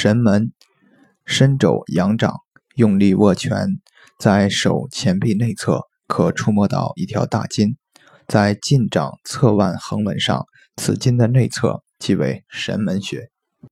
神门伸肘仰掌用力握拳在手前臂内侧可触摸到一条大筋在近掌侧腕横纹上此筋的内侧即为神门穴。